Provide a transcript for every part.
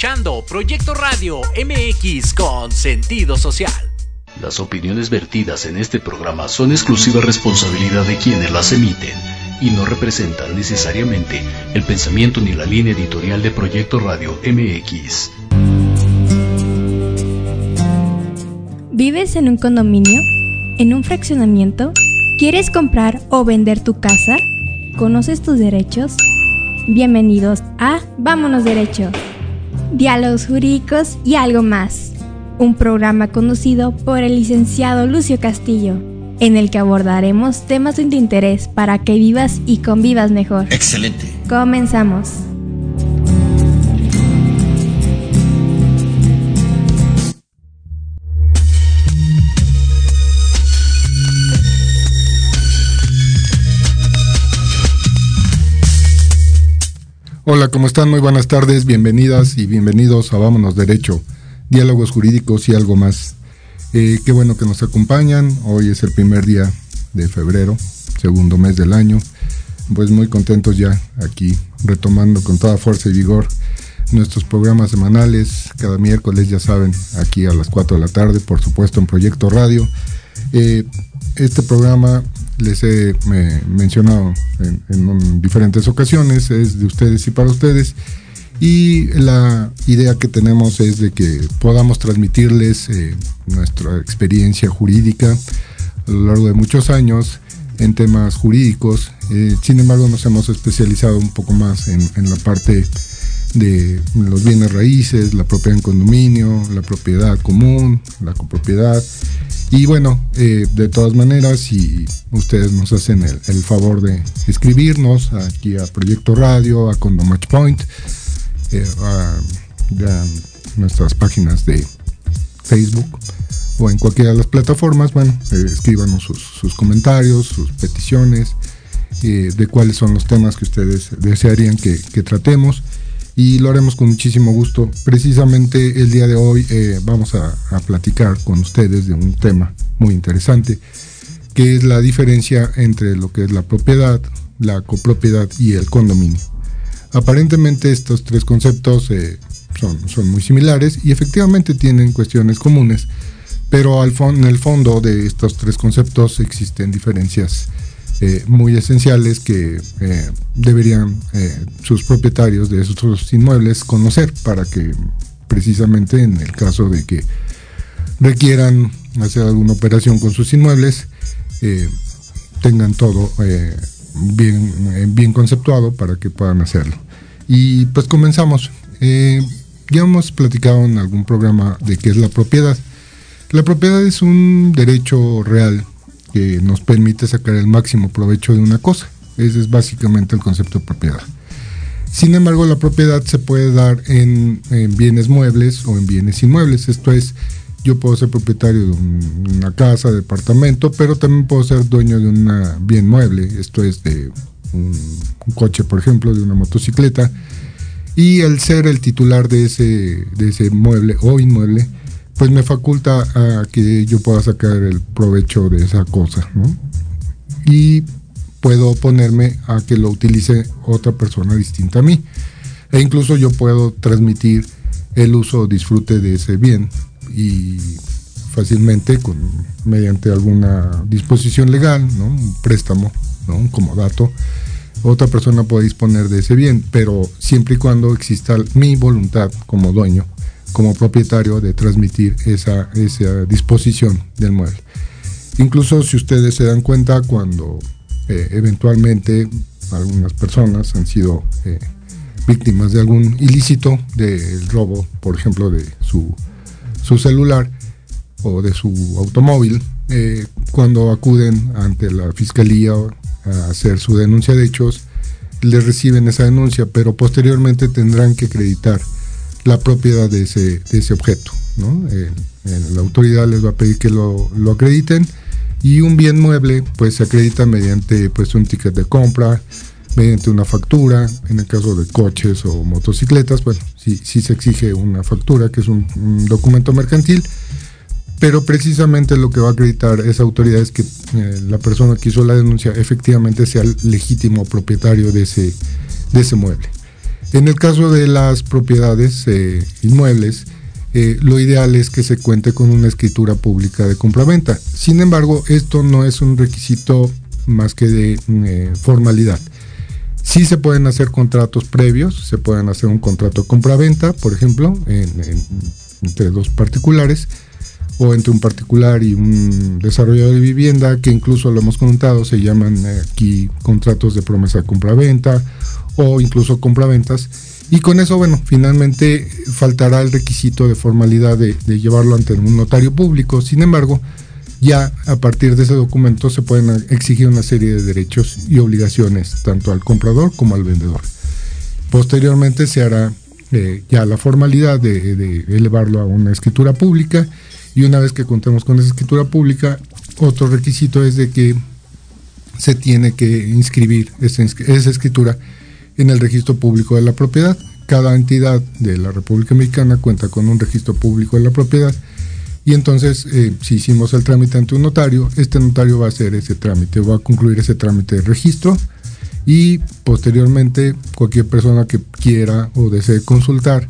escuchando Proyecto Radio MX con sentido social. Las opiniones vertidas en este programa son exclusiva responsabilidad de quienes las emiten y no representan necesariamente el pensamiento ni la línea editorial de Proyecto Radio MX. ¿Vives en un condominio? ¿En un fraccionamiento? ¿Quieres comprar o vender tu casa? ¿Conoces tus derechos? Bienvenidos a Vámonos Derecho. Diálogos jurídicos y algo más. Un programa conducido por el licenciado Lucio Castillo, en el que abordaremos temas de interés para que vivas y convivas mejor. Excelente. Comenzamos. Hola, ¿cómo están? Muy buenas tardes, bienvenidas y bienvenidos a Vámonos Derecho, diálogos jurídicos y algo más. Eh, qué bueno que nos acompañan, hoy es el primer día de febrero, segundo mes del año, pues muy contentos ya aquí retomando con toda fuerza y vigor nuestros programas semanales, cada miércoles ya saben, aquí a las 4 de la tarde, por supuesto en Proyecto Radio. Eh, este programa les he mencionado en, diferentes ocasiones, es de ustedes y para ustedes. Y la idea que tenemos es de que podamos transmitirles eh, nuestra experiencia jurídica a lo largo de muchos años en temas jurídicos. Eh, sin embargo, nos hemos especializado un poco más en, en la parte de los bienes raíces, la propiedad en condominio, la propiedad común, la copropiedad. Y bueno, eh, de todas maneras, si ustedes nos hacen el, favor de escribirnos aquí a Proyecto Radio, a Condomatch Point, eh, a, nuestras páginas de Facebook o en cualquiera de las plataformas, bueno, eh, escríbanos sus, comentarios, sus peticiones, de cuáles son los temas que ustedes desearían que tratemos y lo haremos con muchísimo gusto. Precisamente el día de hoy eh, vamos a, platicar con ustedes de un tema muy interesante, que es la diferencia entre lo que es la propiedad, la copropiedad y el condominio. Aparentemente estos tres conceptos eh, son, muy similares y efectivamente tienen cuestiones comunes, pero al en el fondo de estos tres conceptos existen diferencias eh, muy esenciales que eh, deberían eh, sus propietarios de esos inmuebles conocer para que precisamente en el caso de que requieran hacer alguna operación con sus inmuebles tengan todo bien, bien conceptuado para que puedan hacerlo. Y pues comenzamos. ya hemos platicado en algún programa de qué es la propiedad. La propiedad es un derecho real que nos permite sacar el máximo provecho de una cosa. Ese es básicamente el concepto de propiedad. Sin embargo, la propiedad se puede dar en, bienes muebles o en bienes inmuebles. Esto es, yo puedo ser propietario de una casa, departamento, pero también puedo ser dueño de un bien mueble. Esto es de un, coche, por ejemplo, de una motocicleta. Y el ser el titular de ese, de ese mueble o inmueble, pues me faculta a que yo pueda sacar el provecho de esa cosa, ¿no? Y puedo oponerme a que lo utilice otra persona distinta a mí. E incluso yo puedo transmitir el uso o disfrute de ese bien y fácilmente con, mediante alguna disposición legal, ¿no? un préstamo, ¿no? un comodato, otra persona puede disponer de ese bien, pero siempre y cuando exista mi voluntad como dueño como propietario de transmitir esa, esa disposición del mueble. Incluso si ustedes se dan cuenta cuando eh, eventualmente algunas personas han sido eh, víctimas de algún ilícito del robo, por ejemplo, de su, su celular o de su automóvil, eh, cuando acuden ante la fiscalía a hacer su denuncia de hechos, les reciben esa denuncia, pero posteriormente tendrán que acreditar la propiedad de ese, ese objeto. ¿no? Eh, eh, la autoridad les va a pedir que lo, lo, acrediten y un bien mueble pues se acredita mediante pues un ticket de compra, mediante una factura, en el caso de coches o motocicletas, bueno, sí, sí se exige una factura que es un, documento mercantil, pero precisamente lo que va a acreditar esa autoridad es que eh, la persona que hizo la denuncia efectivamente sea el legítimo propietario de ese, de ese mueble. En el caso de las propiedades eh, inmuebles, eh, lo ideal es que se cuente con una escritura pública de compraventa. Sin embargo, esto no es un requisito más que de eh, formalidad. Sí se pueden hacer contratos previos, se pueden hacer un contrato de compraventa, por ejemplo, entre dos particulares, o entre un particular y un desarrollador de vivienda, que incluso lo hemos comentado, se llaman aquí contratos de promesa de compraventa o incluso compraventas. Y con eso, bueno, finalmente faltará el requisito de formalidad de, llevarlo ante un notario público. Sin embargo, ya a partir de ese documento se pueden exigir una serie de derechos y obligaciones tanto al comprador como al vendedor. Posteriormente se hará eh, ya la formalidad de, de, elevarlo a una escritura pública y una vez que contemos con esa escritura pública, otro requisito es de que se tiene que inscribir esa, escritura en el registro público de la propiedad. Cada entidad de la República Mexicana cuenta con un registro público de la propiedad y entonces eh, si hicimos el trámite ante un notario, este notario va a hacer ese trámite, va a concluir ese trámite de registro y posteriormente cualquier persona que quiera o desee consultar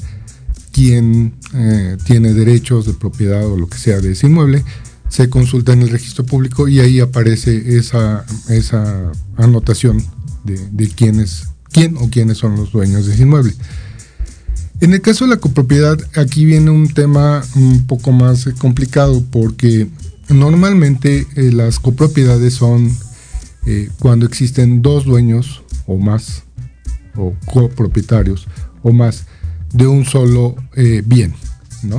quien eh, tiene derechos de propiedad o lo que sea de ese inmueble, se consulta en el registro público y ahí aparece esa anotación de, quién, es, quién o quiénes son los dueños de ese inmueble. En el caso de la copropiedad, aquí viene un tema un poco más complicado porque normalmente eh, las copropiedades son eh, cuando existen dos dueños o más, o copropietarios o más de un solo eh, bien, ¿no?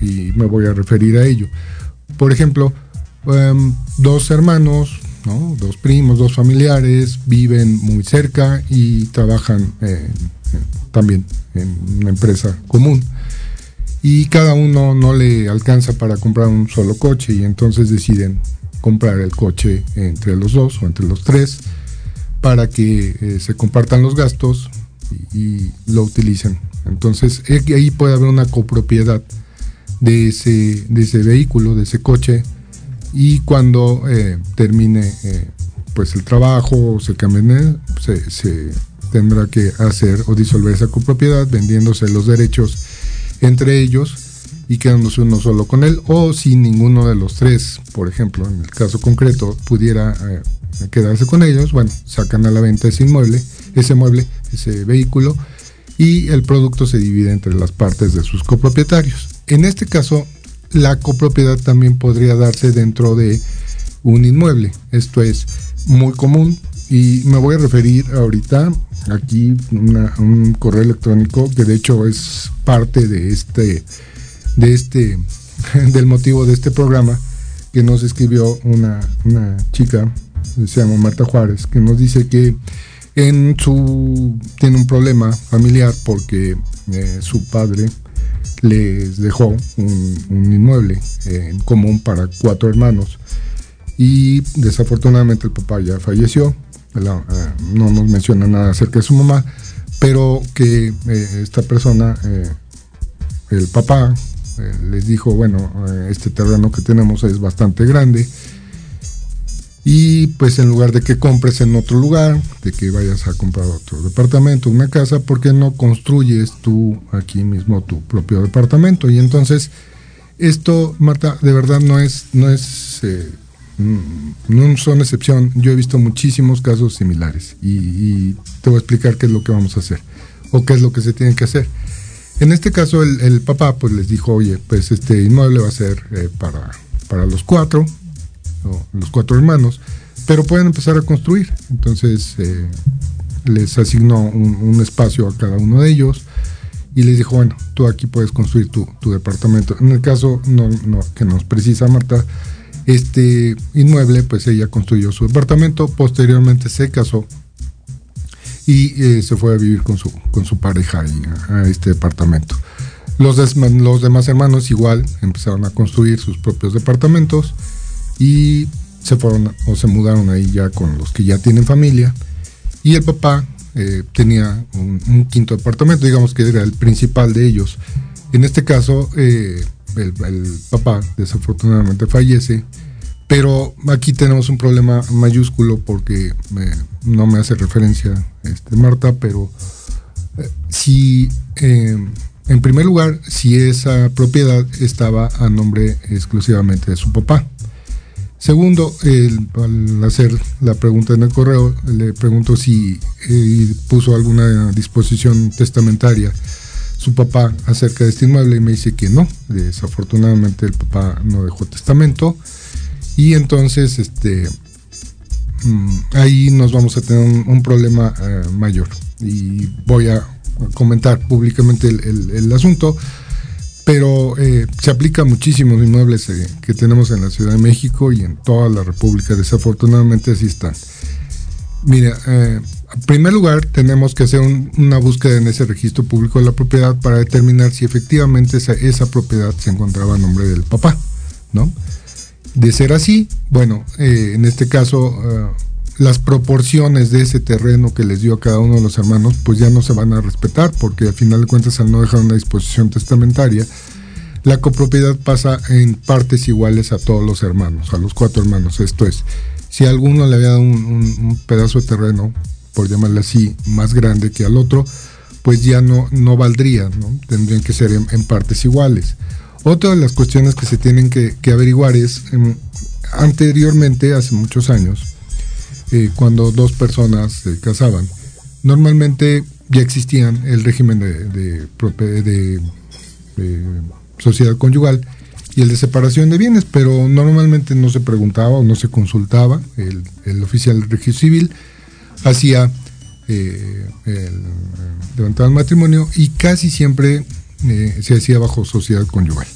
Y me voy a referir a ello. Por ejemplo, em, dos hermanos, ¿no? dos primos, dos familiares viven muy cerca y trabajan también en una empresa común. Y cada uno no le alcanza para comprar un solo coche y entonces deciden comprar el coche entre los dos o entre los tres para que eh, se compartan los gastos y lo utilicen entonces ahí puede haber una copropiedad de ese, de ese vehículo, de ese coche, y cuando eh, termine eh, pues el trabajo, se cambie, se, se tendrá que hacer o disolver esa copropiedad vendiéndose los derechos entre ellos y quedándose uno solo con él o si ninguno de los tres, por ejemplo, en el caso concreto, pudiera eh, quedarse con ellos, bueno, sacan a la venta ese inmueble, ese mueble, ese vehículo y el producto se divide entre las partes de sus copropietarios. En este caso, la copropiedad también podría darse dentro de un inmueble. Esto es muy común y me voy a referir ahorita aquí a un correo electrónico que de hecho es parte de este de este del motivo de este programa que nos escribió una, chica se llama Marta Juárez que nos dice que en su tiene un problema familiar porque eh, su padre les dejó un, inmueble en común para cuatro hermanos. Y desafortunadamente el papá ya falleció eh, no nos menciona nada acerca de su mamá pero que eh, esta persona el papá les dijo bueno este terreno que tenemos es bastante grande y pues en lugar de que compres en otro lugar, de que vayas a comprar otro departamento, una casa, ¿por qué no construyes tú aquí mismo tu propio departamento? Y entonces, esto, Marta, de verdad no es, no es, eh, no son excepción. Yo he visto muchísimos casos similares y, te voy a explicar qué es lo que vamos a hacer o qué es lo que se tiene que hacer. En este caso, el, papá pues les dijo, oye, pues este inmueble va a ser eh, para, para los cuatro, los cuatro hermanos, pero pueden empezar a construir. Entonces eh, les asignó un, espacio a cada uno de ellos y les dijo, bueno, tú aquí puedes construir tu, departamento. En el caso no, que nos precisa Marta, este inmueble, pues ella construyó su departamento, posteriormente se casó y eh, se fue a vivir con su, con su pareja a, este departamento. Los, los demás hermanos igual empezaron a construir sus propios departamentos y se fueron o se mudaron ahí ya con los que ya tienen familia y el papá eh, tenía un, quinto departamento, digamos que era el principal de ellos. En este caso, eh, el, papá desafortunadamente fallece, pero aquí tenemos un problema mayúsculo porque no me hace referencia este, Marta, pero si, en primer lugar, si esa propiedad estaba a nombre exclusivamente de su papá. Segundo, al hacer la pregunta en el correo, le pregunto si puso alguna disposición testamentaria su papá acerca de este inmueble y me dice que no. Desafortunadamente el papá no dejó testamento. Y entonces, este, mm, ahí nos vamos a tener un, problema eh, mayor. Y voy a comentar públicamente el asunto pero eh, se aplica a muchísimos inmuebles eh, que tenemos en la Ciudad de México y en toda la República. Desafortunadamente así están. Mira, eh, en primer lugar tenemos que hacer una búsqueda en ese registro público de la propiedad para determinar si efectivamente esa, propiedad se encontraba a nombre del papá, ¿no? De ser así, bueno, en este caso las proporciones de ese terreno que les dio a cada uno de los hermanos, pues ya no se van a respetar, porque al final de cuentas, al no dejar una disposición testamentaria, la copropiedad pasa en partes iguales a todos los hermanos, a los cuatro hermanos. Esto es, si alguno le había dado un, pedazo de terreno, por llamarle así, más grande que al otro, pues ya no, no valdría, tendrían que ser en, partes iguales. Otra de las cuestiones que se tienen que, averiguar es, em, anteriormente, hace muchos años, eh, cuando dos personas se casaban. Normalmente ya existían el régimen de, sociedad conyugal y el de separación de bienes, pero normalmente no se preguntaba o no se consultaba. El, oficial del registro civil hacía eh, el, levantaba el matrimonio y casi siempre eh, se hacía bajo sociedad conyugal.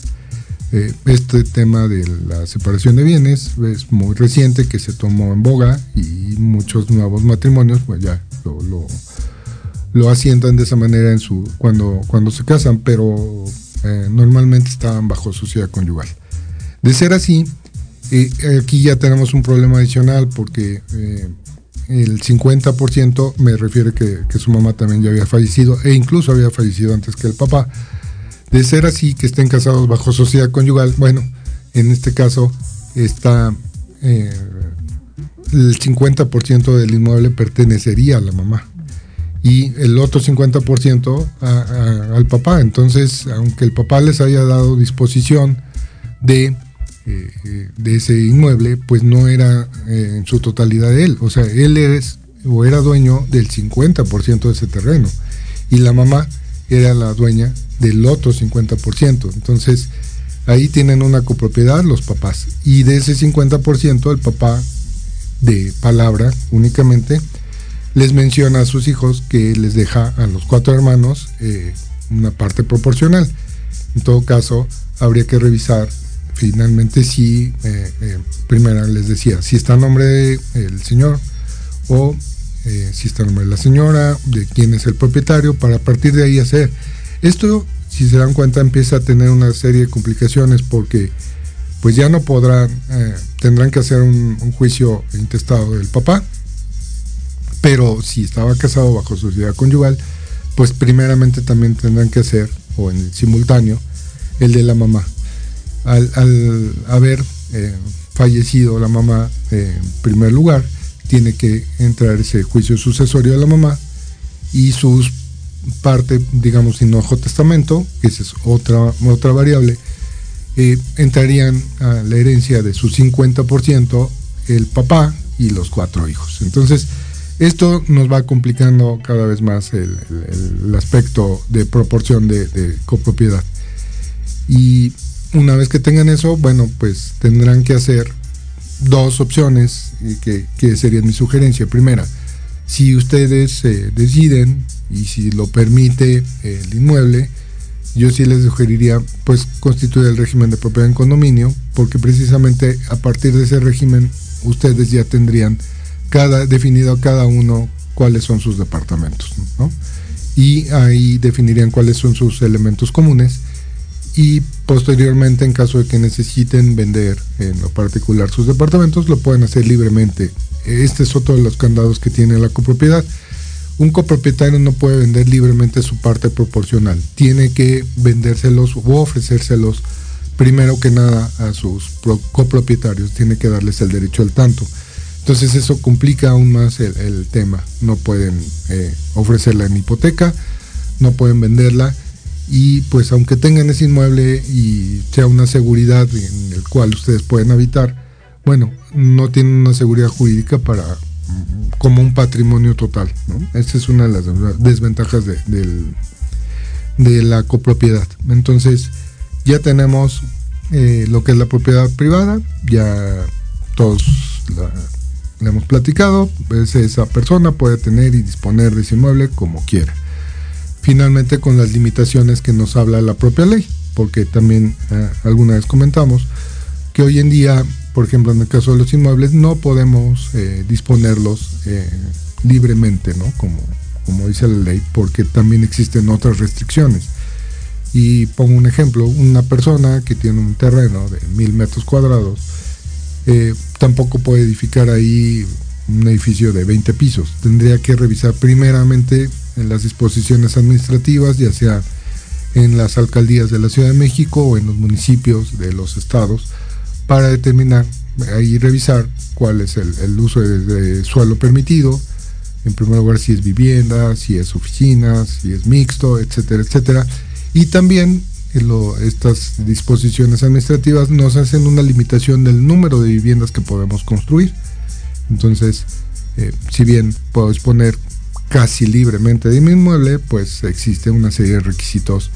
Eh, este tema de la separación de bienes es muy reciente que se tomó en boga y muchos nuevos matrimonios pues ya lo, lo, asientan de esa manera en su cuando, cuando se casan, pero eh, normalmente estaban bajo sociedad conyugal. De ser así, eh, aquí ya tenemos un problema adicional porque el 50% me refiere que, que su mamá también ya había fallecido e incluso había fallecido antes que el papá. De ser así, que estén casados bajo sociedad conyugal, bueno, en este caso está eh, el 50% del inmueble pertenecería a la mamá y el otro 50% al papá. Entonces, aunque el papá les haya dado disposición de, eh, de ese inmueble, pues no era eh, en su totalidad él. O sea, él es o era dueño del 50% de ese terreno y la mamá era la dueña del otro 50%. Entonces, ahí tienen una copropiedad los papás. Y de ese 50%, el papá de palabra únicamente les menciona a sus hijos que les deja a los cuatro hermanos eh, una parte proporcional. En todo caso, habría que revisar finalmente si, eh, eh, primero les decía, si está a nombre del señor o si está a nombre de la señora, de quién es el propietario, para partir de ahí hacer esto, si se dan cuenta, empieza a tener una serie de complicaciones porque pues ya no podrán, eh, tendrán que hacer un, juicio intestado del papá, pero si estaba casado bajo sociedad conyugal, pues primeramente también tendrán que hacer, o en simultáneo, el de la mamá. Al, haber eh, fallecido la mamá en primer lugar, tiene que entrar ese juicio sucesorio de la mamá y sus parte, digamos, sin ojo testamento, que esa es otra, otra variable, eh, entrarían a la herencia de su 50% el papá y los cuatro hijos. Entonces, esto nos va complicando cada vez más el, aspecto de proporción de, copropiedad. Y una vez que tengan eso, bueno, pues tendrán que hacer dos opciones que, que serían mi sugerencia. Primera, si ustedes eh, deciden y si lo permite el inmueble, yo sí les sugeriría pues constituir el régimen de propiedad en condominio, porque precisamente a partir de ese régimen ustedes ya tendrían cada definido cada uno cuáles son sus departamentos, Y ahí definirían cuáles son sus elementos comunes y posteriormente en caso de que necesiten vender en lo particular sus departamentos lo pueden hacer libremente. Este es otro de los candados que tiene la copropiedad un copropietario no puede vender libremente su parte proporcional. Tiene que vendérselos o ofrecérselos primero que nada a sus copropietarios. Tiene que darles el derecho al tanto. Entonces eso complica aún más el, tema. No pueden eh, ofrecerla en hipoteca no pueden venderla y pues aunque tengan ese inmueble y sea una seguridad en el cual ustedes pueden habitar, bueno, no tienen una seguridad jurídica para como un patrimonio total. Esa es una de las desventajas de, de la copropiedad. Entonces, ya tenemos eh, lo que es la propiedad privada, ya todos la, hemos platicado, pues esa persona puede tener y disponer de ese inmueble como quiera. Finalmente, con las limitaciones que nos habla la propia ley, porque también eh, alguna vez comentamos que hoy en día por ejemplo, en el caso de los inmuebles, no podemos eh, disponerlos eh, libremente, ¿no? Como, como dice la ley, porque también existen otras restricciones. Y pongo un ejemplo, una persona que tiene un terreno de mil metros cuadrados, tampoco puede edificar ahí un edificio de 20 pisos. Tendría que revisar primeramente en las disposiciones administrativas, ya sea en las alcaldías de la Ciudad de México o en los municipios de los estados, para determinar y revisar cuál es el, uso de, suelo permitido. En primer lugar, si es vivienda, si es oficina, si es mixto, etcétera, etcétera. Y también estas disposiciones administrativas nos hacen una limitación del número de viviendas que podemos construir. Entonces, eh, si bien puedo disponer casi libremente de mi inmueble, pues existe una serie de requisitos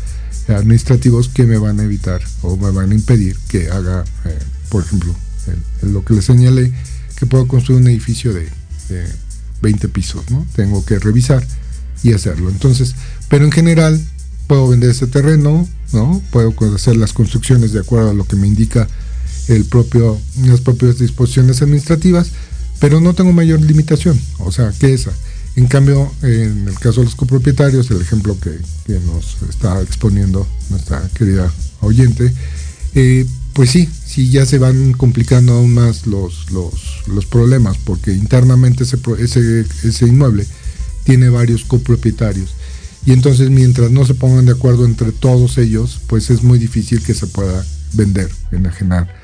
administrativos que me van a evitar o me van a impedir que haga eh, por ejemplo, lo que le señalé, que puedo construir un edificio de, 20 pisos, ¿no? Tengo que revisar y hacerlo. Entonces, pero en general puedo vender ese terreno, ¿no? Puedo hacer las construcciones de acuerdo a lo que me indica el propio, las propias disposiciones administrativas, pero no tengo mayor limitación, o sea, que esa. En cambio, en el caso de los copropietarios, el ejemplo que, nos está exponiendo nuestra querida oyente, eh, pues sí, sí ya se van complicando aún más los, los, problemas, porque internamente ese, ese, ese inmueble tiene varios copropietarios. Y entonces mientras no se pongan de acuerdo entre todos ellos, pues es muy difícil que se pueda vender, enajenar,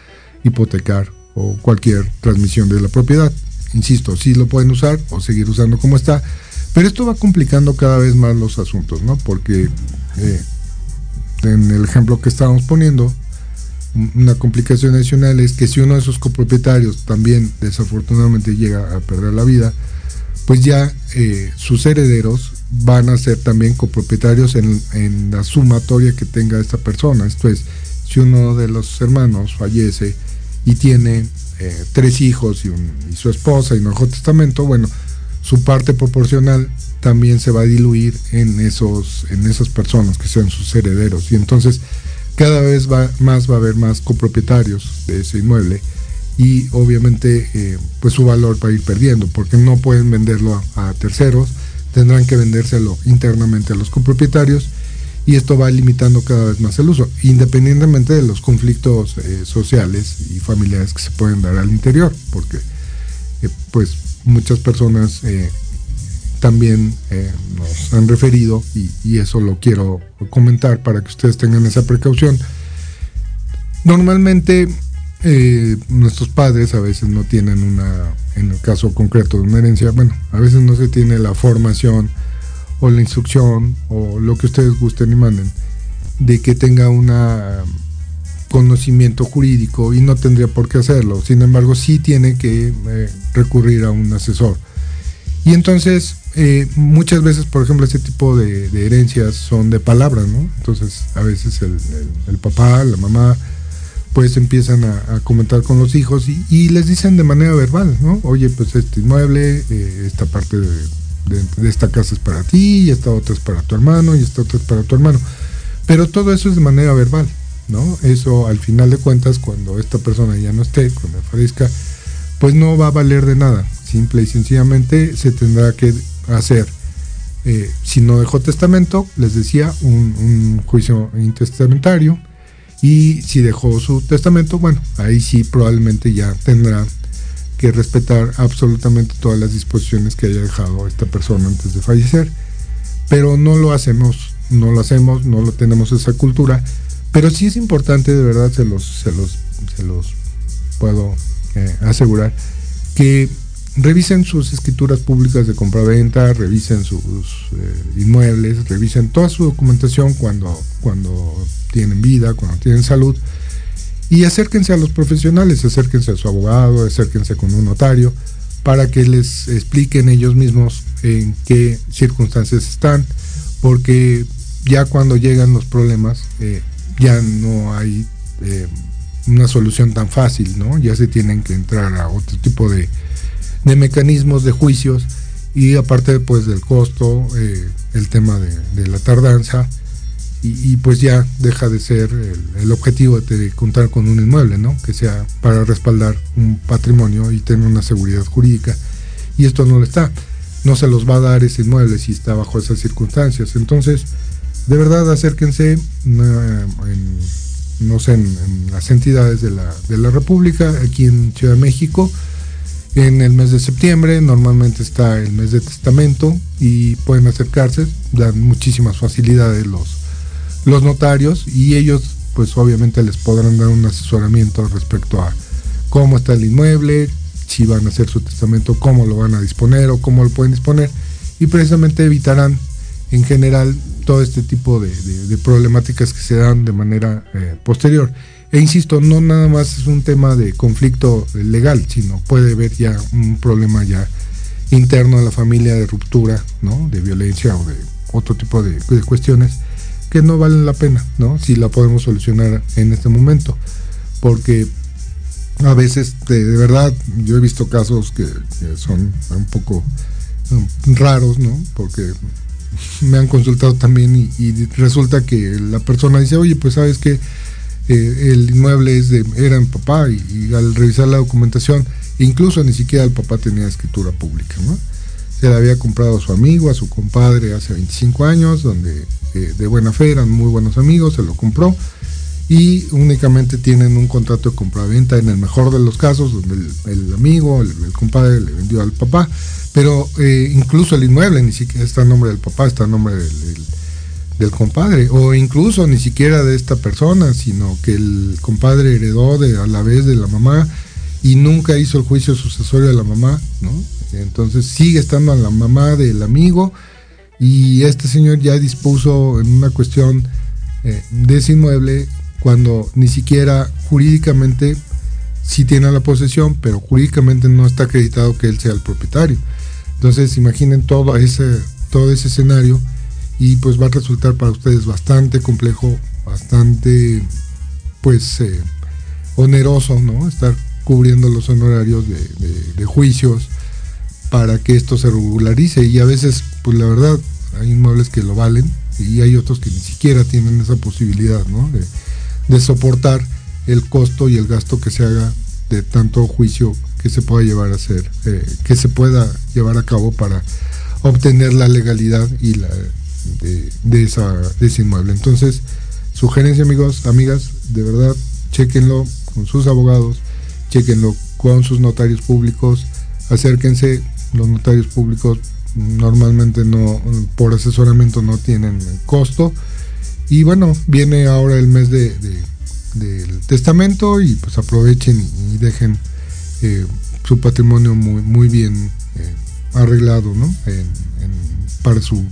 hipotecar o cualquier transmisión de la propiedad. Insisto, sí lo pueden usar o seguir usando como está, pero esto va complicando cada vez más los asuntos, ¿no? Porque eh, en el ejemplo que estábamos poniendo, una complicación adicional es que si uno de esos copropietarios también desafortunadamente llega a perder la vida, pues ya eh, sus herederos van a ser también copropietarios en, la sumatoria que tenga esta persona. Esto es, si uno de los hermanos fallece y tiene eh, tres hijos y, su esposa y no dejó testamento, bueno, su parte proporcional también se va a diluir en esos en esas personas que sean sus herederos. Y entonces cada vez va, más va a haber más copropietarios de ese inmueble y obviamente eh, pues su valor va a ir perdiendo porque no pueden venderlo a, terceros, tendrán que vendérselo internamente a los copropietarios y esto va limitando cada vez más el uso, independientemente de los conflictos eh, sociales y familiares que se pueden dar al interior, porque eh, pues muchas personas también eh, nos han referido y, eso lo quiero comentar para que ustedes tengan esa precaución. Normalmente nuestros padres a veces no tienen una, en el caso concreto de una herencia, bueno, a veces no se tiene la formación o la instrucción o lo que ustedes gusten y manden de que tenga un conocimiento jurídico y no tendría por qué hacerlo. Sin embargo, sí tiene que eh, recurrir a un asesor. Y entonces eh, muchas veces, por ejemplo, este tipo de, herencias son de palabra, ¿no? Entonces, a veces el, papá, la mamá, pues empiezan a, comentar con los hijos y, les dicen de manera verbal, ¿no? Oye, pues este inmueble, eh, esta parte de, esta casa es para ti, y esta otra es para tu hermano, y esta otra es para tu hermano. Pero todo eso es de manera verbal, ¿no? Eso al final de cuentas, cuando esta persona ya no esté, cuando fallezca, pues no va a valer de nada. Simple y sencillamente se tendrá que hacer, eh, si no dejó testamento, les decía, un, juicio intestamentario. Y si dejó su testamento, bueno, ahí sí probablemente ya tendrá que respetar absolutamente todas las disposiciones que haya dejado esta persona antes de fallecer. Pero no lo hacemos, no lo hacemos, no lo tenemos esa cultura. Pero sí es importante, de verdad, se los, se los, se los puedo eh, asegurar, que revisen sus escrituras públicas de compraventa, revisen sus eh, inmuebles, revisen toda su documentación cuando, cuando tienen vida, cuando tienen salud, y acérquense a los profesionales, acérquense a su abogado, acérquense con un notario, para que les expliquen ellos mismos en qué circunstancias están, porque ya cuando llegan los problemas, eh, ya no hay eh, una solución tan fácil, ¿no? Ya se tienen que entrar a otro tipo de, mecanismos de juicios y aparte pues del costo, eh, el tema de, la tardanza y, pues ya deja de ser el, objetivo de contar con un inmueble, ¿no? Que sea para respaldar un patrimonio y tener una seguridad jurídica y esto no lo está. No se los va a dar ese inmueble si está bajo esas circunstancias. Entonces, de verdad acérquense no sé, en, las entidades de la, de la República, aquí en Ciudad de México, en el mes de septiembre, normalmente está el mes de testamento y pueden acercarse, dan muchísimas facilidades los, los notarios y ellos pues obviamente les podrán dar un asesoramiento respecto a cómo está el inmueble, si van a hacer su testamento, cómo lo van a disponer o cómo lo pueden disponer y precisamente evitarán en general todo este tipo de, problemáticas que se dan de manera eh, posterior. E insisto, no nada más es un tema de conflicto legal, sino puede haber ya un problema ya interno a la familia de ruptura, ¿no? De violencia o de otro tipo de, cuestiones que no valen la pena, ¿no? Si la podemos solucionar en este momento. Porque a veces, de, verdad, yo he visto casos que, son un poco raros, ¿no? Porque me han consultado también y, resulta que la persona dice, oye, pues sabes que eh, el inmueble es de, era mi papá y, al revisar la documentación, incluso ni siquiera el papá tenía escritura pública, ¿no? Se la había comprado a su amigo, a su compadre hace 25 años, donde eh, de buena fe eran muy buenos amigos, se lo compró. Y únicamente tienen un contrato de compraventa en el mejor de los casos, donde el, amigo, el, compadre le vendió al papá, pero eh, incluso el inmueble ni siquiera está en nombre del papá, está en nombre del, compadre, o incluso ni siquiera de esta persona, sino que el compadre heredó de, a la vez de la mamá y nunca hizo el juicio sucesorio de la mamá, ¿no? Entonces sigue estando a la mamá del amigo y este señor ya dispuso en una cuestión eh, de ese inmueble cuando ni siquiera jurídicamente sí tiene la posesión, pero jurídicamente no está acreditado que él sea el propietario. Entonces imaginen todo ese, todo ese escenario y pues va a resultar para ustedes bastante complejo, bastante pues eh, oneroso, ¿no? Estar cubriendo los honorarios de, juicios para que esto se regularice y a veces pues la verdad hay inmuebles que lo valen y hay otros que ni siquiera tienen esa posibilidad, ¿no? de soportar el costo y el gasto que se haga de tanto juicio que se pueda llevar a hacer, eh, que se pueda llevar a cabo para obtener la legalidad y la de, esa, de ese inmueble. Entonces, sugerencia amigos, amigas, de verdad, chequenlo con sus abogados, chequenlo con sus notarios públicos, acérquense, los notarios públicos normalmente no, por asesoramiento no tienen costo y bueno, viene ahora el mes de, del testamento y pues aprovechen y dejen eh, su patrimonio muy, muy bien eh, arreglado ¿no? para su,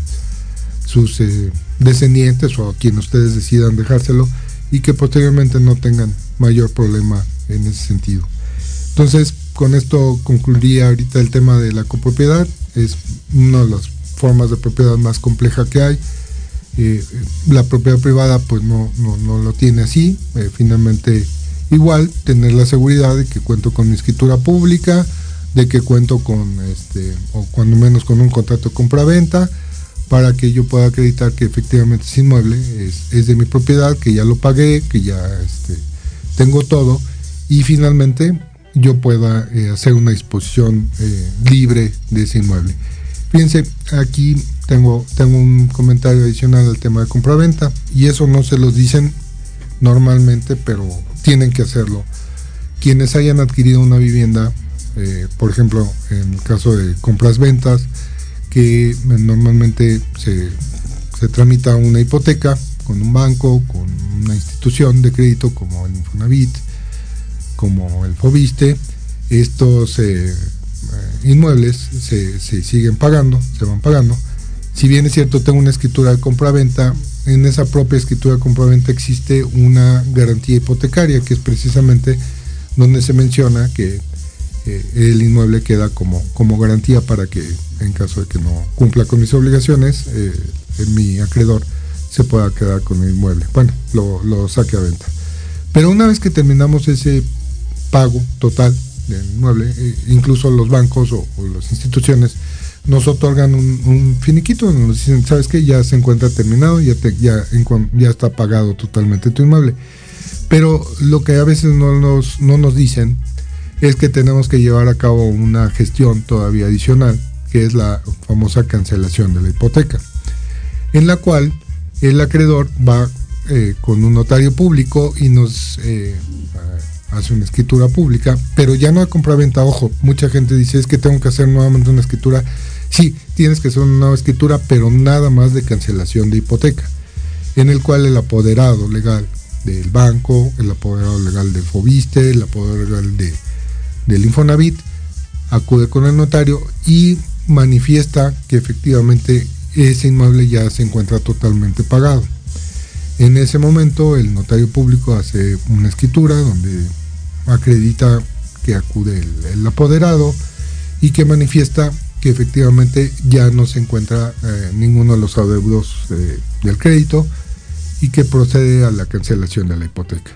sus eh, descendientes o a quien ustedes decidan dejárselo y que posteriormente no tengan mayor problema en ese sentido. Entonces, con esto concluiría ahorita el tema de la copropiedad. Es una de las formas de propiedad más compleja que hay eh, la propiedad privada pues no, no, lo tiene así. Eh, finalmente igual tener la seguridad de que cuento con mi escritura pública, de que cuento con este, o cuando menos con un contrato de compra-venta, para que yo pueda acreditar que efectivamente ese inmueble es, de mi propiedad, que ya lo pagué, que ya este, tengo todo, y finalmente yo pueda eh, hacer una disposición libre de ese inmueble. Fíjense, aquí tengo, tengo un comentario adicional al tema de compraventa y eso no se los dicen normalmente, pero tienen que hacerlo. Quienes hayan adquirido una vivienda, eh, por ejemplo, en el caso de compras-ventas, que normalmente se, se tramita una hipoteca con un banco, con una institución de crédito como el Infonavit, como el Fobiste, esto se inmuebles se, siguen pagando, se van pagando. Si bien es cierto, tengo una escritura de compra-venta, en esa propia escritura de compra-venta existe una garantía hipotecaria, que es precisamente donde se menciona que eh, el inmueble queda como, como garantía para que en caso de que no cumpla con mis obligaciones, eh, mi acreedor se pueda quedar con el inmueble. Bueno, lo, saque a venta. Pero una vez que terminamos ese pago total del inmueble, eh, incluso los bancos o, las instituciones nos otorgan un, finiquito, nos dicen, ¿sabes qué? Ya se encuentra terminado, ya, está pagado totalmente tu inmueble. Pero lo que a veces no nos, no nos dicen es que tenemos que llevar a cabo una gestión todavía adicional, que es la famosa cancelación de la hipoteca, en la cual el acreedor va eh, con un notario público y nos eh, hace una escritura pública, pero ya no hay compraventa, ojo, mucha gente dice es que tengo que hacer nuevamente una escritura. Sí, tienes que hacer una nueva escritura, pero nada más de cancelación de hipoteca, en el cual el apoderado legal del banco, el apoderado legal del Fobiste, el apoderado legal de del Infonavit, acude con el notario y manifiesta que efectivamente ese inmueble ya se encuentra totalmente pagado. En ese momento el notario público hace una escritura donde acredita que acude el, apoderado y que manifiesta que efectivamente ya no se encuentra eh, ninguno de los adeudos eh, del crédito y que procede a la cancelación de la hipoteca.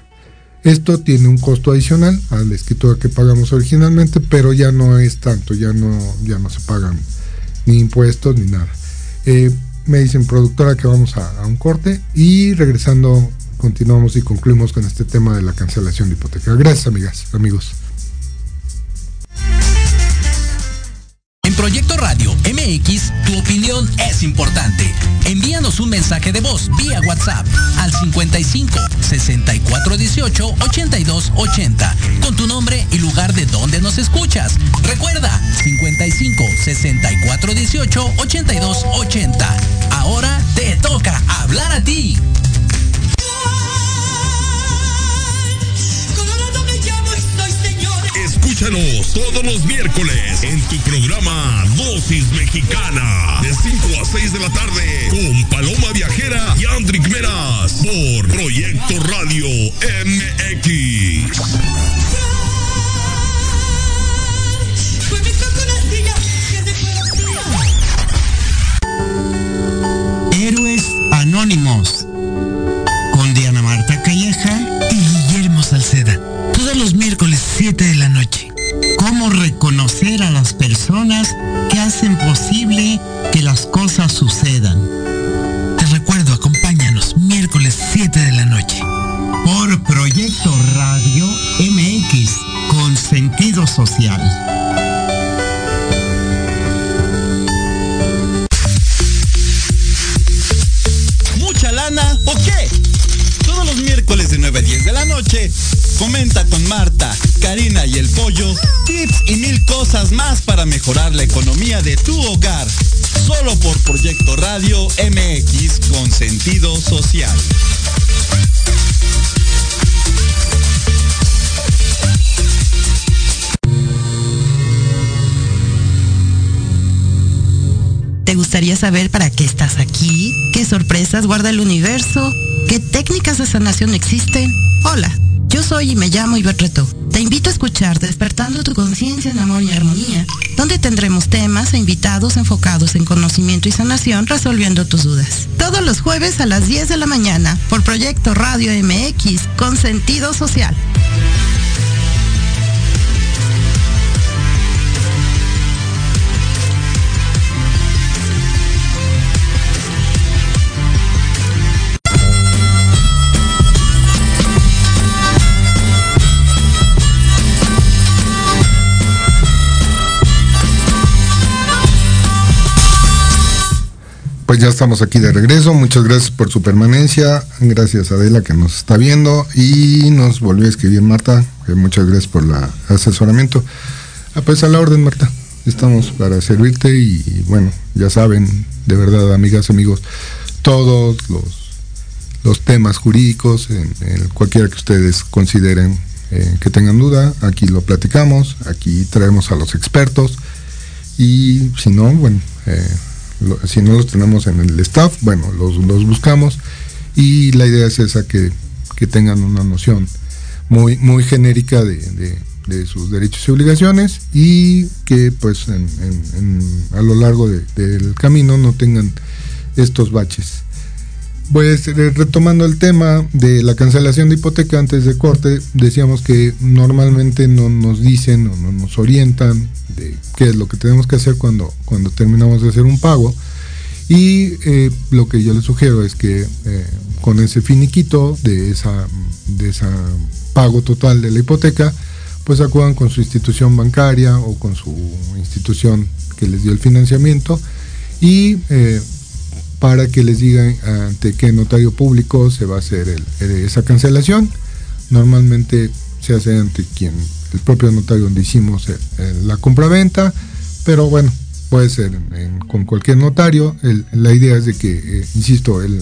Esto tiene un costo adicional a la escritura que pagamos originalmente, pero ya no es tanto, ya no, ya no se pagan ni impuestos ni nada. Eh, me dicen productora que vamos a, un corte y regresando continuamos y concluimos con este tema de la cancelación de hipoteca. Gracias amigas, amigos. En Proyecto Radio MX, tu opinión es importante. Envíanos un mensaje de voz vía WhatsApp al 55 64 18 82 80 con tu nombre y lugar de donde nos escuchas. Recuerda 55 64 18 82 80. Ahora te toca hablar a ti. Escúchanos todos los miércoles en tu programa Dosis Mexicana de 5 a 6 de la tarde con Paloma Viajera y Andrick Meras por Proyecto Radio MX. Héroes Anónimos cómo reconocer a las personas que hacen posible que las cosas sucedan. Te recuerdo, acompáñanos miércoles 7 de la noche por Proyecto Radio MX con sentido social. ¿Mucha lana o cosas más para mejorar la economía de tu hogar. Solo por Proyecto Radio MX con sentido social. ¿Te gustaría saber para qué estás aquí? ¿Qué sorpresas guarda el universo? ¿Qué técnicas de sanación existen? Hola. Yo soy y me llamo Iberreto. Te invito a escuchar Despertando tu conciencia en amor y armonía, donde tendremos temas e invitados enfocados en conocimiento y sanación resolviendo tus dudas. Todos los jueves a las 10 de la mañana por Proyecto Radio MX con sentido social. Pues ya estamos aquí de regreso. Muchas gracias por su permanencia. Gracias Adela que nos está viendo y nos volvió a escribir Marta. muchas gracias por el asesoramiento. Ah, pues a la orden Marta. Estamos para servirte y, bueno, ya saben, de verdad amigas, amigos, todos los, los temas jurídicos, en, cualquiera que ustedes consideren eh, que tengan duda, aquí lo platicamos, aquí traemos a los expertos y si no, bueno, eh, si no los tenemos en el staff, bueno, los, los buscamos y la idea es esa que, tengan una noción muy, muy genérica de, sus derechos y obligaciones y que pues a lo largo del camino no tengan estos baches. Pues retomando el tema de la cancelación de hipoteca antes de corte, decíamos que normalmente no nos dicen o no nos orientan de qué es lo que tenemos que hacer cuando, cuando terminamos de hacer un pago. Y eh, lo que yo les sugiero es que eh, con ese finiquito de esa, de esa pago total de la hipoteca, pues acudan con su institución bancaria o con su institución que les dio el financiamiento y eh, para que les digan ante qué notario público se va a hacer esa cancelación. Normalmente se hace ante quien, el propio notario donde hicimos la compraventa, pero bueno, puede ser con cualquier notario. la idea es de que, eh, insisto, el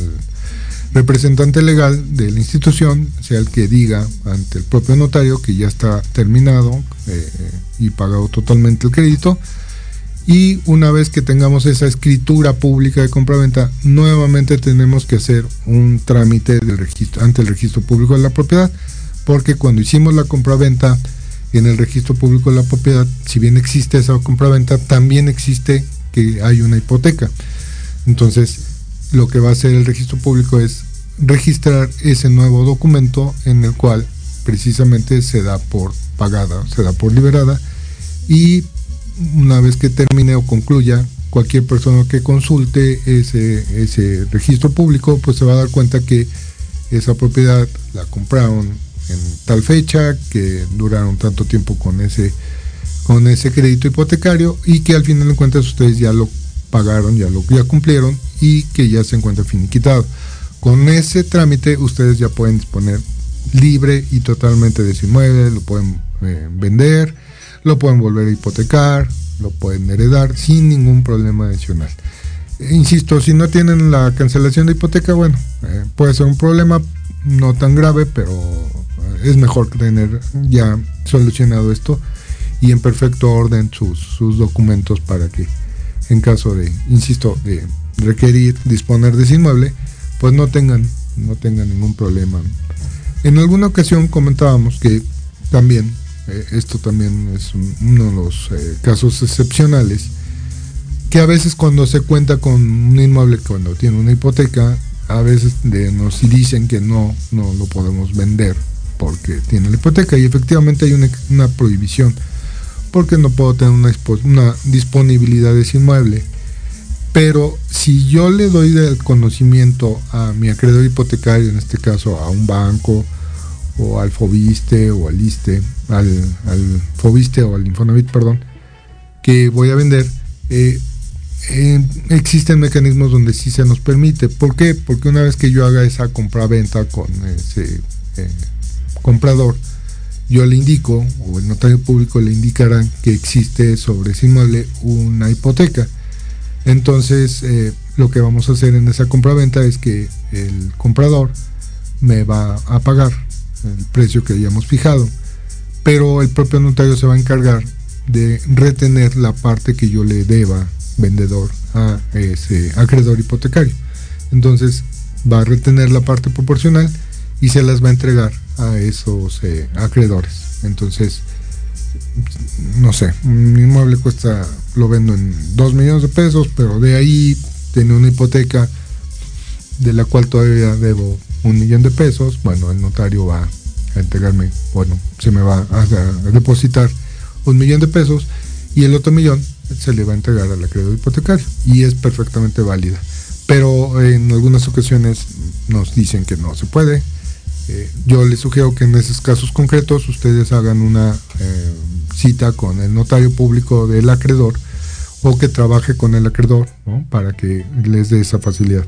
representante legal de la institución sea el que diga ante el propio notario que ya está terminado eh, y pagado totalmente el crédito y una vez que tengamos esa escritura pública de compraventa, nuevamente tenemos que hacer un trámite ante el registro público de la propiedad, porque cuando hicimos la compraventa en el registro público de la propiedad, si bien existe esa compraventa, también existe que hay una hipoteca. Entonces, lo que va a hacer el registro público es registrar ese nuevo documento en el cual precisamente se da por pagada, se da por liberada y una vez que termine o concluya, cualquier persona que consulte ese, ese registro público, pues se va a dar cuenta que esa propiedad la compraron en tal fecha, que duraron tanto tiempo con ese, con ese crédito hipotecario y que al final de cuentas ustedes ya lo pagaron, ya lo ya cumplieron y que ya se encuentra finiquitado. Con ese trámite ustedes ya pueden disponer libre y totalmente de ese inmueble, lo pueden eh, vender, lo pueden volver a hipotecar, lo pueden heredar sin ningún problema adicional. E insisto, si no tienen la cancelación de hipoteca, bueno, eh, puede ser un problema no tan grave, pero eh, es mejor tener ya solucionado esto y en perfecto orden sus, documentos para que en caso de, insisto, de requerir disponer de ese inmueble, pues no tengan, no tengan ningún problema. En alguna ocasión comentábamos que también eh, esto también es uno de los eh, casos excepcionales, que a veces cuando se cuenta con un inmueble, cuando tiene una hipoteca, a veces nos dicen que no, no lo podemos vender porque tiene la hipoteca y efectivamente hay una, prohibición porque no puedo tener una, una disponibilidad de ese inmueble. Pero si yo le doy el conocimiento a mi acreedor hipotecario, en este caso a un banco, o al Fobiste o al ISTE, al, al Fobiste o al Infonavit, perdón, que voy a vender, eh, eh, existen mecanismos donde sí se nos permite. ¿Por qué? Porque una vez que yo haga esa compra-venta con ese eh, comprador, yo le indico, o el notario público le indicará que existe sobre ese inmueble una hipoteca. Entonces, lo que vamos a hacer en esa compra-venta es que el comprador me va a pagar el precio que hayamos fijado, pero el propio notario se va a encargar de retener la parte que yo le deba vendedor a ese acreedor hipotecario. Entonces va a retener la parte proporcional y se las va a entregar a esos eh, acreedores. Entonces, no sé, un inmueble cuesta, lo vendo en 2 millones de pesos, pero de ahí tiene una hipoteca de la cual todavía debo un millón de pesos, bueno, el notario va a entregarme, bueno, se me va a, depositar un millón de pesos y el otro millón se le va a entregar al acreedor hipotecario y es perfectamente válida. Pero en algunas ocasiones nos dicen que no se puede. Eh, yo les sugiero que en esos casos concretos ustedes hagan una eh, cita con el notario público del acreedor o que trabaje con el acreedor para que les dé esa facilidad.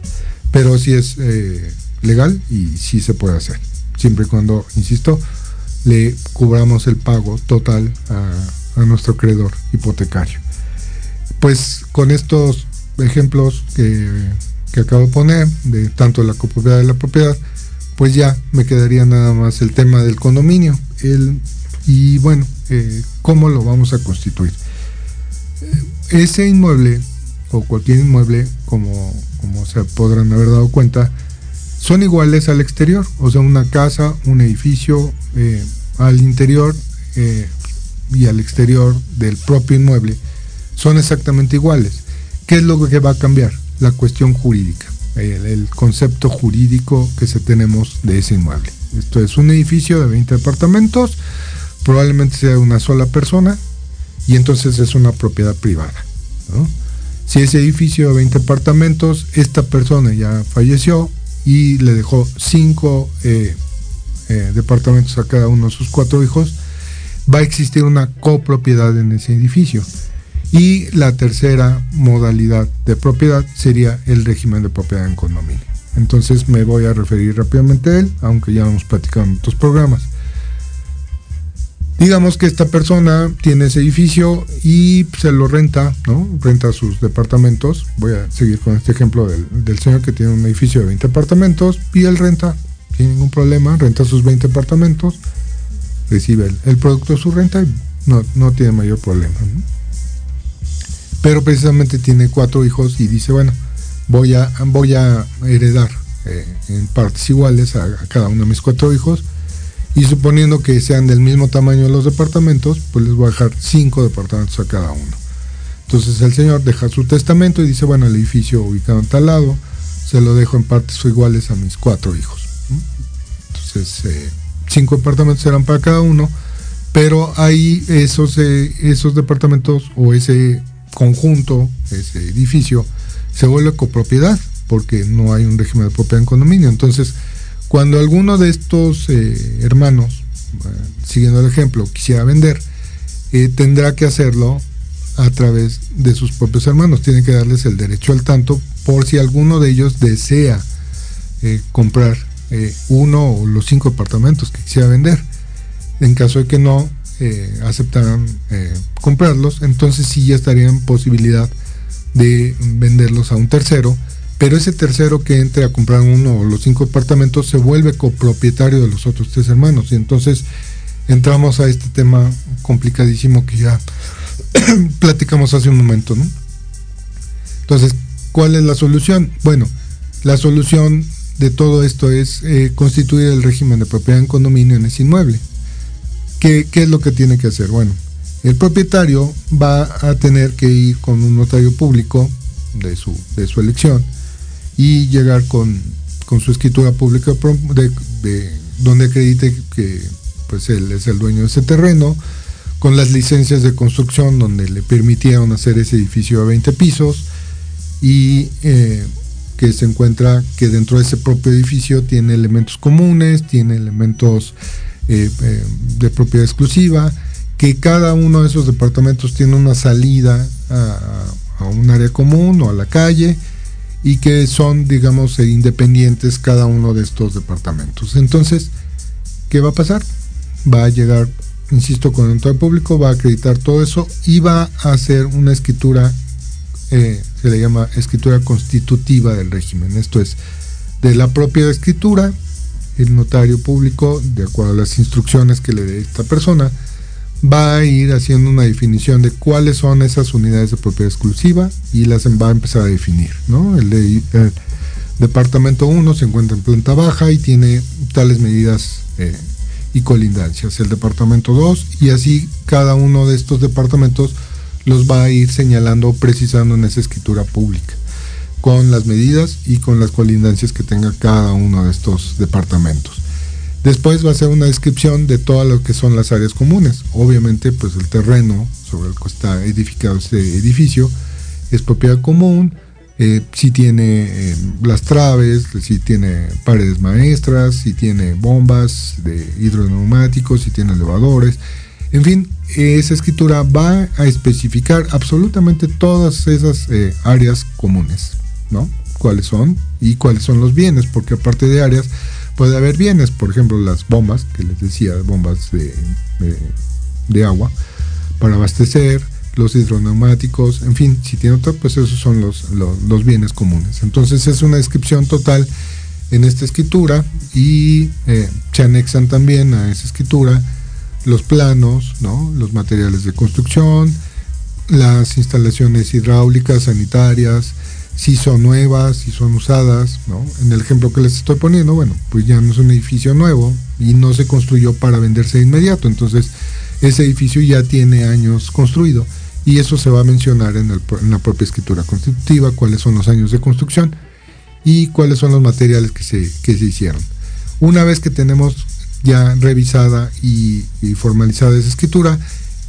Pero si es eh, legal y sí se puede hacer, siempre y cuando, insisto, le cubramos el pago total a, nuestro acreedor hipotecario. Pues con estos ejemplos que, acabo de poner, de tanto la copropiedad de la propiedad, pues ya me quedaría nada más el tema del condominio. El, y bueno, eh, ¿cómo lo vamos a constituir? ese inmueble o cualquier inmueble, como, como se podrán haber dado cuenta, son iguales al exterior, o sea, una casa, un edificio, eh, al interior eh, y al exterior del propio inmueble, son exactamente iguales. ¿Qué es lo que va a cambiar? La cuestión jurídica, el, el concepto jurídico que se tenemos de ese inmueble. Esto es un edificio de 20 departamentos, probablemente sea una sola persona y entonces es una propiedad privada. Si ese edificio de 20 departamentos, esta persona ya falleció y le dejó 5 eh, eh, departamentos a cada uno de sus cuatro hijos, va a existir una copropiedad en ese edificio. Y la tercera modalidad de propiedad sería el régimen de propiedad en condominio. Entonces me voy a referir rápidamente a él, aunque ya hemos platicado en otros programas. Digamos que esta persona tiene ese edificio y se lo renta, ¿no? Renta sus departamentos. Voy a seguir con este ejemplo del, señor que tiene un edificio de 20 apartamentos y él renta, sin ningún problema, renta sus 20 apartamentos, recibe el, producto de su renta y no, tiene mayor problema. Pero precisamente tiene cuatro hijos y dice, bueno, voy a, voy a heredar eh, en partes iguales a cada uno de mis cuatro hijos y suponiendo que sean del mismo tamaño los departamentos, pues les voy a dejar cinco departamentos a cada uno. Entonces el señor deja su testamento y dice, bueno, el edificio ubicado en tal lado, se lo dejo en partes iguales a mis cuatro hijos. Entonces, eh, cinco departamentos serán para cada uno, pero ahí esos, eh, esos departamentos o ese conjunto, ese edificio, se vuelve copropiedad, porque no hay un régimen de propiedad en condominio. Entonces, cuando alguno de estos eh, hermanos, eh, siguiendo el ejemplo, quisiera vender, eh, tendrá que hacerlo a través de sus propios hermanos. Tiene que darles el derecho al tanto por si alguno de ellos desea comprar uno o los cinco apartamentos que quisiera vender. En caso de que no aceptaran comprarlos, entonces sí ya estarían en posibilidad de venderlos a un tercero pero ese tercero que entre a comprar uno o los cinco departamentos se vuelve copropietario de los otros tres hermanos. Y entonces entramos a este tema complicadísimo que ya platicamos hace un momento. ¿no? Entonces, ¿cuál es la solución? Bueno, la solución de todo esto es eh, constituir el régimen de propiedad en condominio en ese inmueble. ¿Qué, ¿Qué es lo que tiene que hacer? Bueno, el propietario va a tener que ir con un notario público de su, de su elección y llegar con, su escritura pública de, donde acredite que pues él es el dueño de ese terreno, con las licencias de construcción donde le permitieron hacer ese edificio a 20 pisos y eh, que se encuentra que dentro de ese propio edificio tiene elementos comunes, tiene elementos eh, eh, de propiedad exclusiva, que cada uno de esos departamentos tiene una salida a un área común o a la calle, y que son, digamos, independientes cada uno de estos departamentos. Entonces, ¿qué va a pasar? Va a llegar, insisto, con el público, va a acreditar todo eso y va a hacer una escritura, eh, se le llama escritura constitutiva del régimen. Esto es, de la propia escritura, el notario público, de acuerdo a las instrucciones que le dé esta persona, va a ir haciendo una definición de cuáles son esas unidades de propiedad exclusiva y las va a empezar a definir. ¿no? El, departamento 1 se encuentra en planta baja y tiene tales medidas eh, y colindancias. El departamento 2 y así cada uno de estos departamentos los va a ir señalando, precisando en esa escritura pública con las medidas y con las colindancias que tenga cada uno de estos departamentos. Después va a ser una descripción de todo lo que son las áreas comunes. Obviamente, pues el terreno sobre el que está edificado este edificio es propiedad común. Eh, si tiene eh, las traves, si tiene paredes maestras, si tiene bombas de hidroneumáticos, si tiene elevadores. En fin, esa escritura va a especificar absolutamente todas esas eh, áreas comunes, ¿no? Cuáles son y cuáles son los bienes, porque aparte de áreas, puede haber bienes, por ejemplo las bombas, que les decía, bombas de, agua para abastecer, los hidroneumáticos, en fin, si tiene otro, pues esos son los, los, bienes comunes. Entonces es una descripción total en esta escritura y eh, se anexan también a esa escritura los planos, ¿no? los materiales de construcción, las instalaciones hidráulicas, sanitarias, si son nuevas, si son usadas, ¿no? En el ejemplo que les estoy poniendo, bueno, pues ya no es un edificio nuevo y no se construyó para venderse de inmediato, entonces ese edificio ya tiene años construido y eso se va a mencionar en, la propia escritura constitutiva, cuáles son los años de construcción y cuáles son los materiales que se, que se hicieron. Una vez que tenemos ya revisada y, y formalizada esa escritura,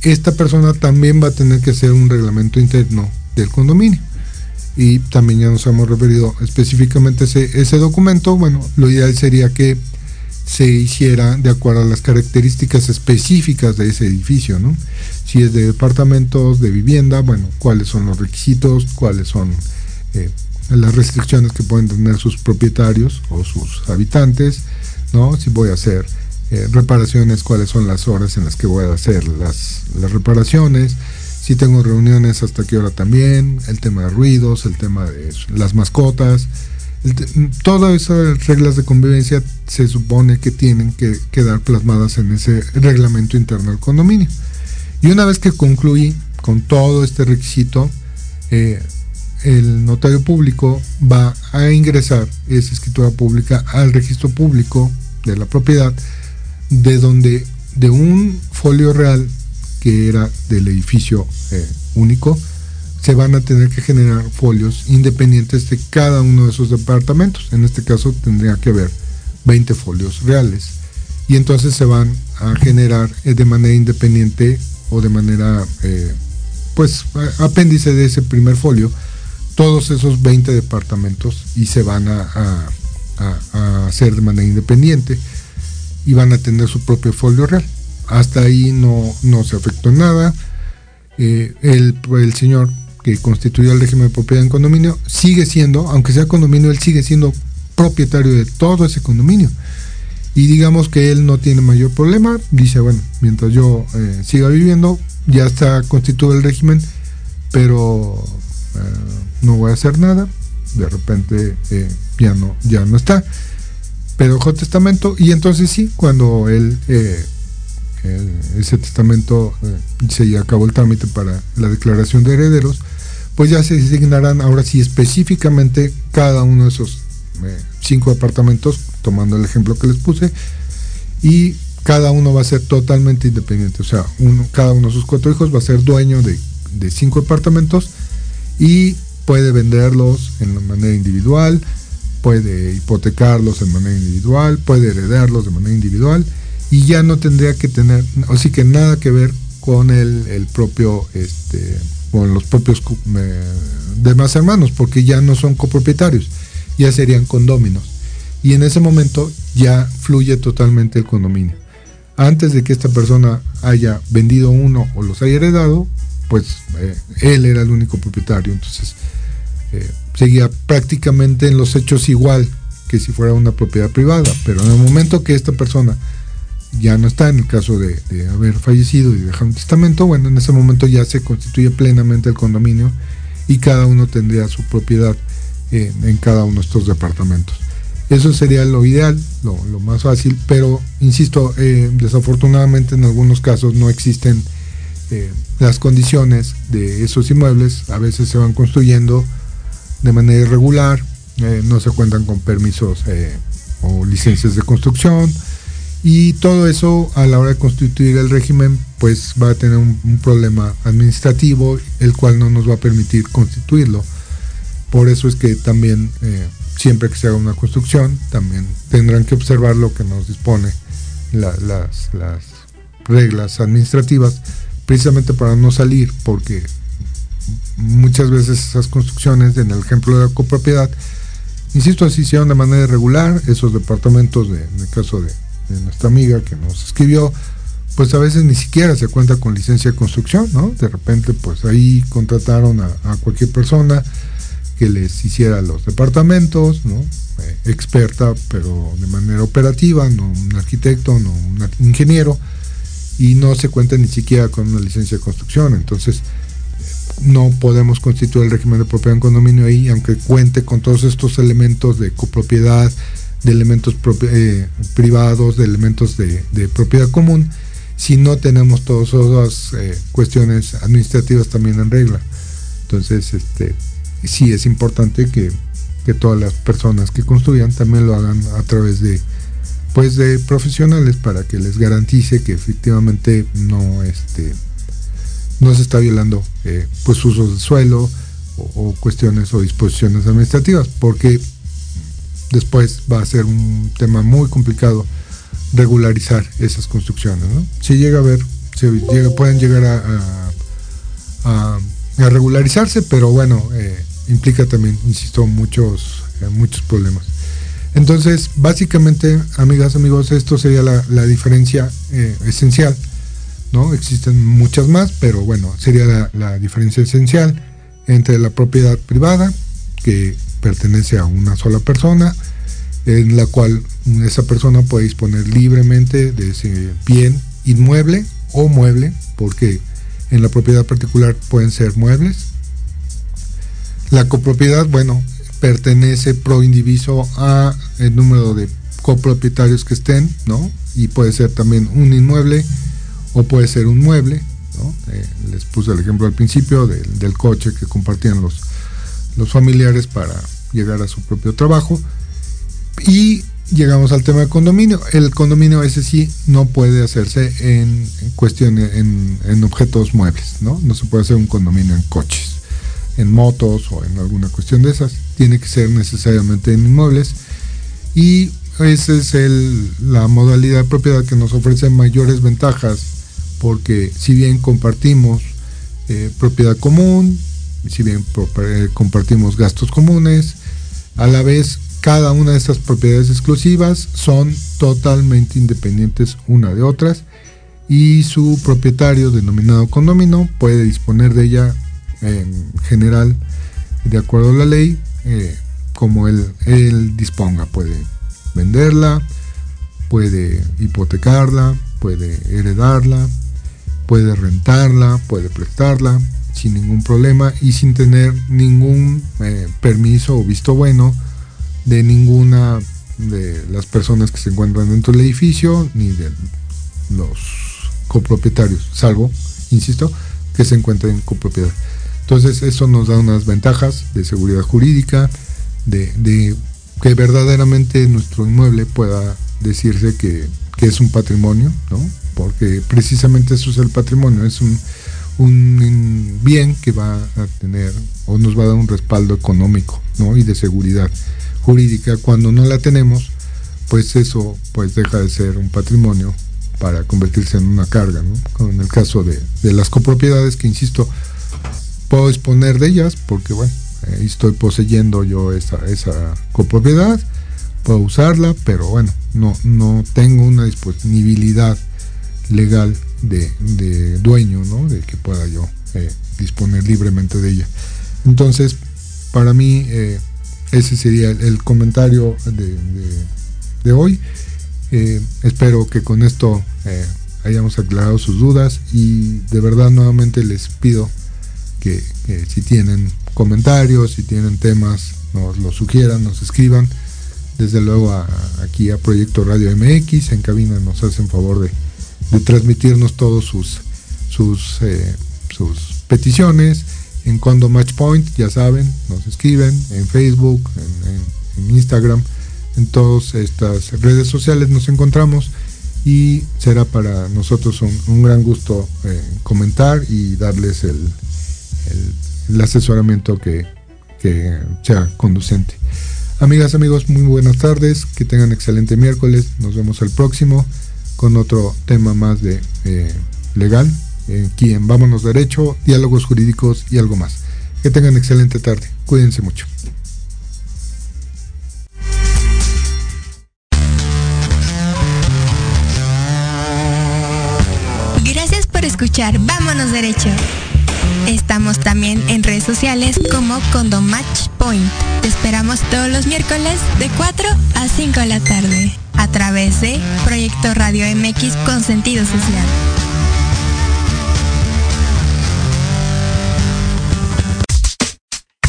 esta persona también va a tener que hacer un reglamento interno del condominio y también ya nos hemos referido específicamente ese, ese documento, bueno, lo ideal sería que se hiciera de acuerdo a las características específicas de ese edificio, ¿no? Si es de departamentos, de vivienda, bueno, cuáles son los requisitos, cuáles son eh, las restricciones que pueden tener sus propietarios o sus habitantes, ¿no? Si voy a hacer eh, reparaciones, cuáles son las horas en las que voy a hacer las, las reparaciones, si tengo reuniones, hasta qué hora también, el tema de ruidos, el tema de las mascotas, todas esas reglas de convivencia se supone que tienen que quedar plasmadas en ese reglamento interno del condominio. Y una vez que concluí con todo este requisito, eh, el notario público va a ingresar esa escritura pública al registro público de la propiedad, de donde de un folio real que era del edificio eh, único, se van a tener que generar folios independientes de cada uno de esos departamentos. En este caso tendría que haber 20 folios reales. Y entonces se van a generar eh, de manera independiente o de manera, eh, pues, apéndice de ese primer folio, todos esos 20 departamentos y se van a hacer de manera independiente y van a tener su propio folio real hasta ahí no, no se afectó nada. Eh, el, el señor que constituyó el régimen de propiedad en condominio sigue siendo, aunque sea condominio, él sigue siendo propietario de todo ese condominio. Y digamos que él no tiene mayor problema, dice, bueno, mientras yo eh, siga viviendo, ya está constituido el régimen, pero eh, no voy a hacer nada, de repente ya, no, ya no está. Pero testamento y entonces sí, cuando él ese testamento eh, se acabó el trámite para la declaración de herederos, pues ya se designarán ahora sí específicamente cada uno de esos eh, cinco apartamentos, tomando el ejemplo que les puse, y cada uno va a ser totalmente independiente, o sea, cada uno de sus cuatro hijos va a ser dueño de, de cinco apartamentos y puede venderlos en manera individual, puede hipotecarlos en manera individual, puede heredarlos de manera individual y ya no tendría que tener, o sí que nada que ver con el, el propio, este, con los propios demás hermanos, porque ya no son copropietarios, ya serían condóminos. Y en ese momento ya fluye totalmente el condominio. Antes de que esta persona haya vendido uno o los haya heredado, pues eh, él era el único propietario. Entonces eh, seguía prácticamente en los hechos igual que si fuera una propiedad privada. Pero en el momento que esta persona ya no está en el caso de, haber fallecido y dejar un testamento, bueno, en ese momento ya se constituye plenamente el condominio y cada uno tendría su propiedad en cada uno de estos departamentos. Eso sería lo ideal, lo, más fácil, pero insisto, eh, desafortunadamente en algunos casos no existen eh, las condiciones de esos inmuebles, a veces se van construyendo de manera irregular, eh, no se cuentan con permisos o licencias de construcción, y todo eso a la hora de constituir el régimen pues va a tener un, problema administrativo el cual no nos va a permitir constituirlo. Por eso es que también eh, siempre que se haga una construcción también tendrán que observar lo que nos dispone las, las reglas administrativas precisamente para no salir porque muchas veces esas construcciones en el ejemplo de la copropiedad insisto se hicieron de manera irregular esos departamentos de, en el caso de de nuestra amiga que nos escribió, pues a veces ni siquiera se cuenta con licencia de construcción, ¿no? De repente, pues ahí contrataron a, cualquier persona que les hiciera los departamentos, ¿no? Eh, experta, pero de manera operativa, no un arquitecto, no un ingeniero, y no se cuenta ni siquiera con una licencia de construcción. Entonces, no podemos constituir el régimen de propiedad en condominio ahí, aunque cuente con todos estos elementos de copropiedad, de elementos eh, privados, de elementos de, propiedad común, si no tenemos todas esas eh, cuestiones administrativas también en regla. Entonces, este, sí es importante que, que todas las personas que construyan también lo hagan a través de pues de profesionales para que les garantice que efectivamente no este no se está violando eh, pues usos de suelo o, cuestiones o disposiciones administrativas porque después va a ser un tema muy complicado regularizar esas construcciones si llega a llega, pueden llegar a, a, regularizarse pero bueno eh, implica también insisto muchos eh, muchos problemas entonces, básicamente, amigas, amigos, esto sería la, diferencia eh, esencial. ¿no? Existen muchas más, pero bueno, sería la, diferencia esencial entre la propiedad privada, que pertenece a una sola persona, en la cual esa persona puede disponer libremente de ese bien inmueble o mueble, porque en la propiedad particular pueden ser muebles. La copropiedad, bueno, pertenece pro indiviso a el número de copropietarios que estén, ¿no? Y puede ser también un inmueble o puede ser un mueble, ¿no? Eh, les puse el ejemplo al principio del coche que compartían los, los familiares para llegar a su propio trabajo. Y llegamos al tema del condominio. El condominio ese sí no puede hacerse en, cuestiones, en, objetos muebles, ¿no? No se puede hacer un condominio en coches en motos o en alguna cuestión de esas. Tiene que ser necesariamente en inmuebles. Y esa es el, la modalidad de propiedad que nos ofrece mayores ventajas, porque si bien compartimos eh, propiedad común, si bien eh, compartimos gastos comunes, a la vez cada una de estas propiedades exclusivas son totalmente independientes una de otras y su propietario denominado condomino puede disponer de ella en general, de acuerdo a la ley, eh, como él, él disponga. Puede venderla, puede hipotecarla, puede heredarla, puede rentarla, puede prestarla sin ningún problema y sin tener ningún eh, permiso o visto bueno de ninguna de las personas que se encuentran dentro del edificio ni de los copropietarios, salvo, insisto, que se encuentren en copropiedad. Entonces eso nos da unas ventajas de seguridad jurídica, de, que verdaderamente nuestro inmueble pueda decirse que, es un patrimonio, ¿no? porque precisamente eso es el patrimonio, es un, un bien que va a tener o nos va a dar un respaldo económico ¿no? y de seguridad jurídica. Cuando no la tenemos, pues eso pues deja de ser un patrimonio para convertirse en una carga, ¿no? en el caso de, las copropiedades que, insisto, puedo disponer de ellas porque, bueno, estoy poseyendo yo esa, esa copropiedad, puedo usarla, pero bueno, no, no tengo una disponibilidad legal de, dueño, ¿no? De que pueda yo eh, disponer libremente de ella. Entonces, para mí, eh, ese sería el, comentario de, hoy. Eh, espero que con esto hayamos aclarado sus dudas y de verdad nuevamente les pido que, si tienen comentarios, si tienen temas, nos los sugieran, nos escriban. Desde luego aquí a Proyecto Radio MX, en cabina nos hacen favor de, transmitirnos todos sus, sus, eh, sus peticiones. En Condo Match Point, ya saben, nos escriben en Facebook, en, Instagram, en todas estas redes sociales nos encontramos y será para nosotros un, gran gusto eh, comentar y darles el, el, asesoramiento que, sea conducente. Amigas, amigos, muy buenas tardes, que tengan excelente miércoles, nos vemos el próximo con otro tema más de eh, legal, aquí en Vámonos Derecho, diálogos jurídicos y algo más. Que tengan excelente tarde, cuídense mucho. Gracias por escuchar Vámonos Derecho. Estamos también en redes sociales como Condomatch Point. Te esperamos todos los miércoles de 4 a 5 de la tarde a través de Proyecto Radio MX con sentido social.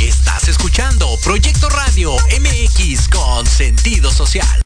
Estás escuchando Proyecto Radio MX con sentido social.